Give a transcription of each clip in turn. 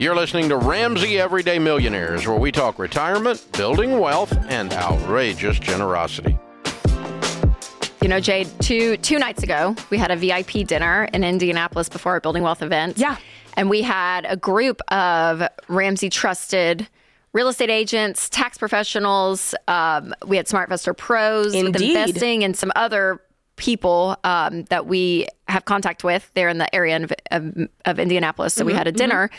You're listening to Ramsey Everyday Millionaires, where we talk retirement, building wealth, and outrageous generosity. You know, Jade, two two nights ago, we had a VIP dinner in Indianapolis before our Building Wealth event. Yeah. And we had a group of Ramsey trusted real estate agents, tax professionals. Um, we had SmartVestor pros with investing and some other people um, that we have contact with there in the area of, of, of Indianapolis. So we Mm-hmm, had a dinner.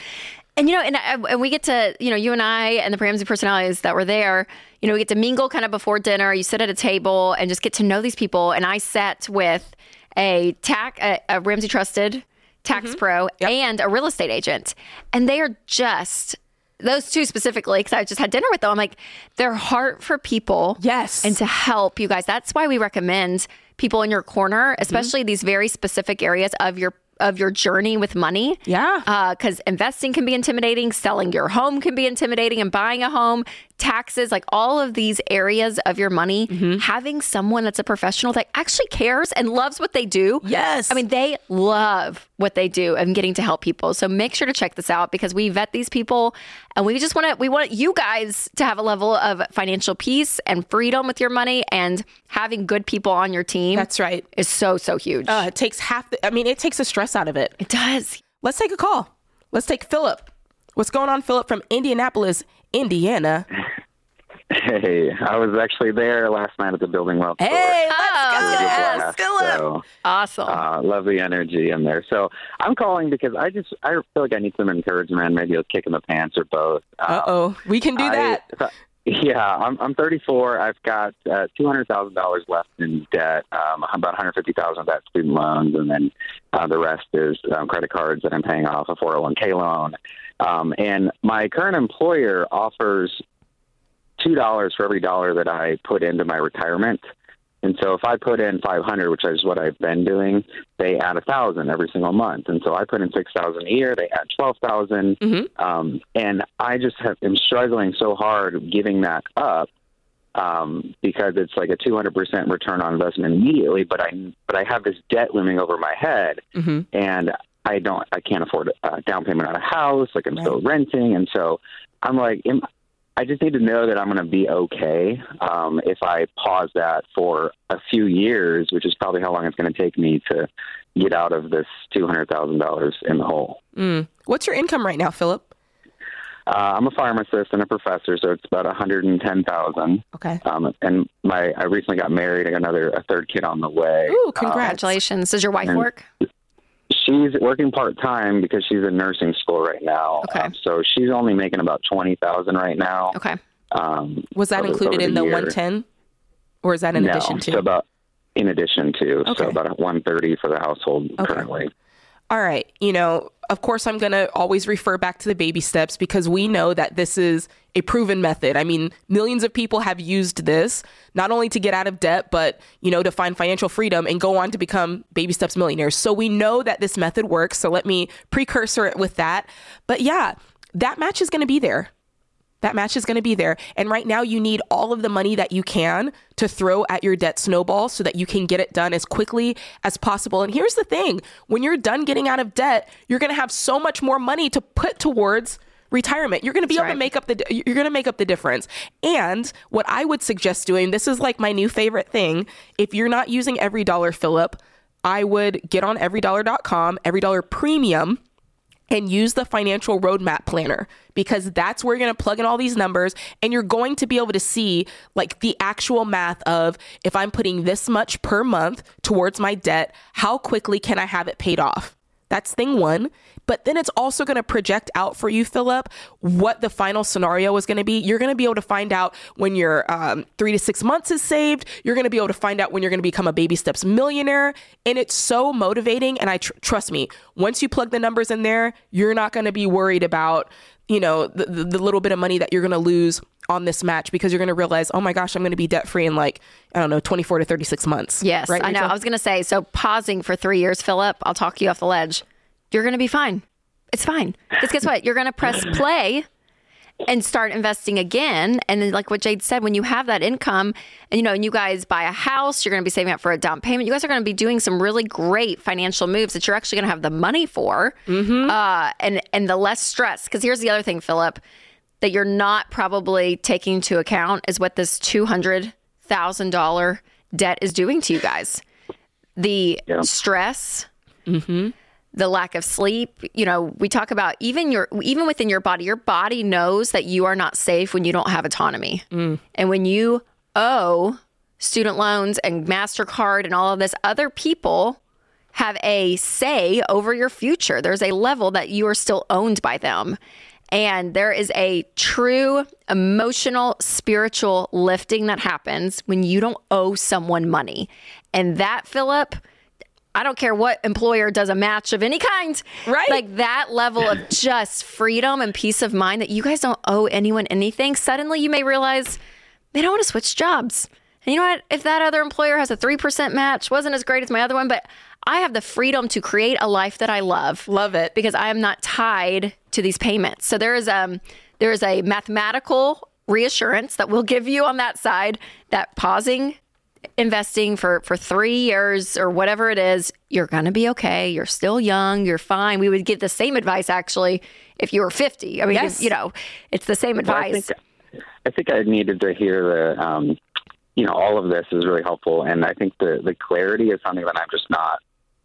And you know, and, uh, and we get to, you know, you and I and the Ramsey personalities that were there, you know, we get to mingle kind of before dinner. You sit at a table and just get to know these people. And I sat with a tax, a, a Ramsey trusted tax pro and a real estate agent, and they are just those two specifically because I just had dinner with them. I'm like, their heart for people, Yes. and to help you guys. That's why we recommend people in your corner, especially these very specific areas of your of your journey with money. Yeah. Because investing can be intimidating, selling your home can be intimidating, and buying a home, taxes, like all of these areas of your money, having someone that's a professional that actually cares and loves what they do. Yes. I mean, they love what they do and getting to help people. So make sure to check this out because we vet these people and we just want to, we want you guys to have a level of financial peace and freedom with your money and having good people on your team. That's right. Is so, so huge. Uh, it takes half. The, I mean, it takes a stress out of it. it does. Let's take a call. Let's take Philip. What's going on, Philip from Indianapolis, Indiana? Hey, I was actually there last night at the Building Wealth. tour. Hey, let's Oh, go. It was a yes. Philip. So, Awesome. uh, love the energy in there. So I'm calling because I just I feel like I need some encouragement, maybe a kick in the pants or both. Uh oh, we can do I- that. Yeah, I'm, I'm 34. I've got uh, $200,000 left in debt, um, about 150,000 of that student loans, and then uh, the rest is um, credit cards that I'm paying off, a 401k loan. Um, and my current employer offers two dollars for every dollar that I put into my retirement. And so if I put in 500, which is what I've been doing, they add a thousand every single month. And so I put in 6,000 a year, they add 12,000. Um, and I just have, am struggling so hard giving that up um, because it's like a 200% return on investment immediately. But I, but I have this debt looming over my head and I don't, I can't afford a down payment on a house. Like I'm still renting. And so I'm like, am, I just need to know that I'm going to be okay um, if I pause that for a few years, which is probably how long it's going to take me to get out of this two hundred thousand dollars in the hole. What's your income right now, Philip? Uh, I'm a pharmacist and a professor, so it's about one hundred and ten thousand. Okay. Um, and my I recently got married. I got another a third kid on the way. Ooh, congrats. Congratulations. Does your wife work? She's working part time because she's in nursing school right now. Okay. Um, so she's only making about twenty thousand right now. Okay. Um, Was that over- included over in the 110? Or is that in no, addition to? So about in addition to, Okay. so about one thirty for the household Okay. currently. All right. You know, of course, I'm going to always refer back to the baby steps because we know that this is a proven method. I mean, millions of people have used this not only to get out of debt, but, you know, to find financial freedom and go on to become baby steps millionaires. So we know that this method works. So let me precursor it with that. But yeah, that match is going to be there. That match is going to be there. And right now, you need all of the money that you can to throw at your debt snowball so that you can get it done as quickly as possible. And here's the thing when you're done getting out of debt, you're going to have so much more money to put towards retirement. You're going to be able right. to make up the you're going to make up the difference. And what I would suggest doing, this is like my new favorite thing, if you're not using EveryDollar Philip, I would get on everydollar.com, EveryDollar Premium and use the financial roadmap planner because that's where you're going to plug in all these numbers and you're going to be able to see like the actual math of if I'm putting this much per month towards my debt, how quickly can I have it paid off? That's thing one. But then it's also going to project out for you, Philip, what the final scenario is going to be. You're going to be able to find out when your um, three to six months is saved. You're going to be able to find out when you're going to become a baby steps millionaire. And it's so motivating. And I tr- trust me, once you plug the numbers in there, you're not going to be worried about, you know, the, the, the little bit of money that you're going to lose on this match because you're going to realize, oh my gosh, I'm going to be debt free in like, I don't know, 24 to 36 months. Yes, Right, I know. Rachel? I was going to say, so pausing for three years, Philip, I'll talk you off the ledge. You're going to be fine. It's fine. Because guess what? You're going to press play and start investing again. And then, like what Jade said, when you have that income, and you know, and you guys buy a house, you're going to be saving up for a down payment. You guys are going to be doing some really great financial moves that you're actually going to have the money for, mm-hmm. uh, and and the less stress. Because here's the other thing, Philip, that you're not probably taking into account is what this two hundred thousand dollar debt is doing to you guys. The yeah. stress. Mm-hmm the lack of sleep. You know we talk about even your even within your body your body knows that you are not safe when you don't have autonomy. Mm. and when you owe student loans and mastercard and all of this other people have a say over your future. There's a level that you are still owned by them. And there is a true emotional spiritual lifting that happens when you don't owe someone money. And that philip I don't care what employer does a match of any kind. Right. Like that level of just freedom and peace of mind that you guys don't owe anyone anything. Suddenly you may realize they don't want to switch jobs. And you know what? If that other employer has a 3% match, wasn't as great as my other one, but I have the freedom to create a life that I love. Love it. Because I am not tied to these payments. So there is um there is a mathematical reassurance that we'll give you on that side that pausing investing for for three years or whatever it is, you're gonna be okay. You're still young. You're fine. We would give the same advice actually if you were 50. I mean, yes. you know, it's the same advice. Well, I, think, I, think, I needed to hear the, um, you know, all of this is really helpful, and I think the the clarity is something that I'm just not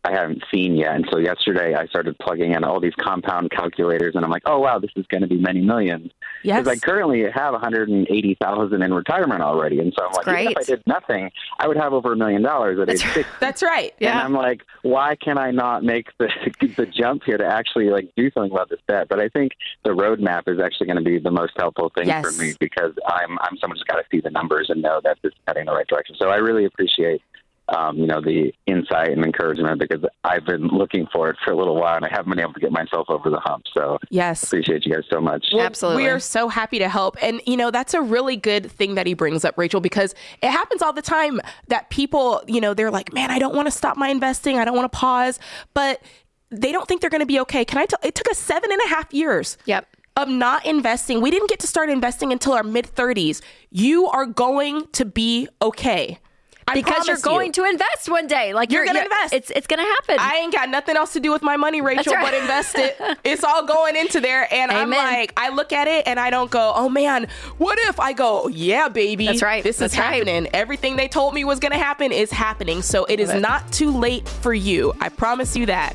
I haven't seen yet. And so yesterday I started plugging in all these compound calculators, and I'm like, oh wow, this is going to be many millions. Yes. Because I currently have 180,000 in retirement already, and so I'm like, if I did nothing, I would have over a million dollars at That's age 60. That's right. Yeah. And I'm like, why can I not make the the jump here to actually like do something about this debt? But I think the roadmap is actually going to be the most helpful thing yes. for me because I'm I'm someone who's got to see the numbers and know that this is heading in the right direction. So I really appreciate um, you know, the insight and encouragement because I've been looking for it for a little while and I haven't been able to get myself over the hump. So yes, appreciate you guys so much. Well, Absolutely, we are so happy to help. And you know, that's a really good thing that he brings up, Rachel, because it happens all the time that people, you know, they're like, man, I don't want to stop my investing, I don't want to pause, but they don't think they're going to be okay. Can I tell? It took us seven and a half years. Yep of not investing. We didn't get to start investing until our mid 30s. You are going to be okay. I because you're going you. to invest one day. Like you're, you're gonna invest. It's it's gonna happen. I ain't got nothing else to do with my money, Rachel, right. but invest it. it's all going into there, and Amen. I'm like, I look at it and I don't go, oh man, what if I go, yeah, baby, that's right. This that's is happening. Everything they told me was gonna happen is happening. So it is it. not too late for you. I promise you that.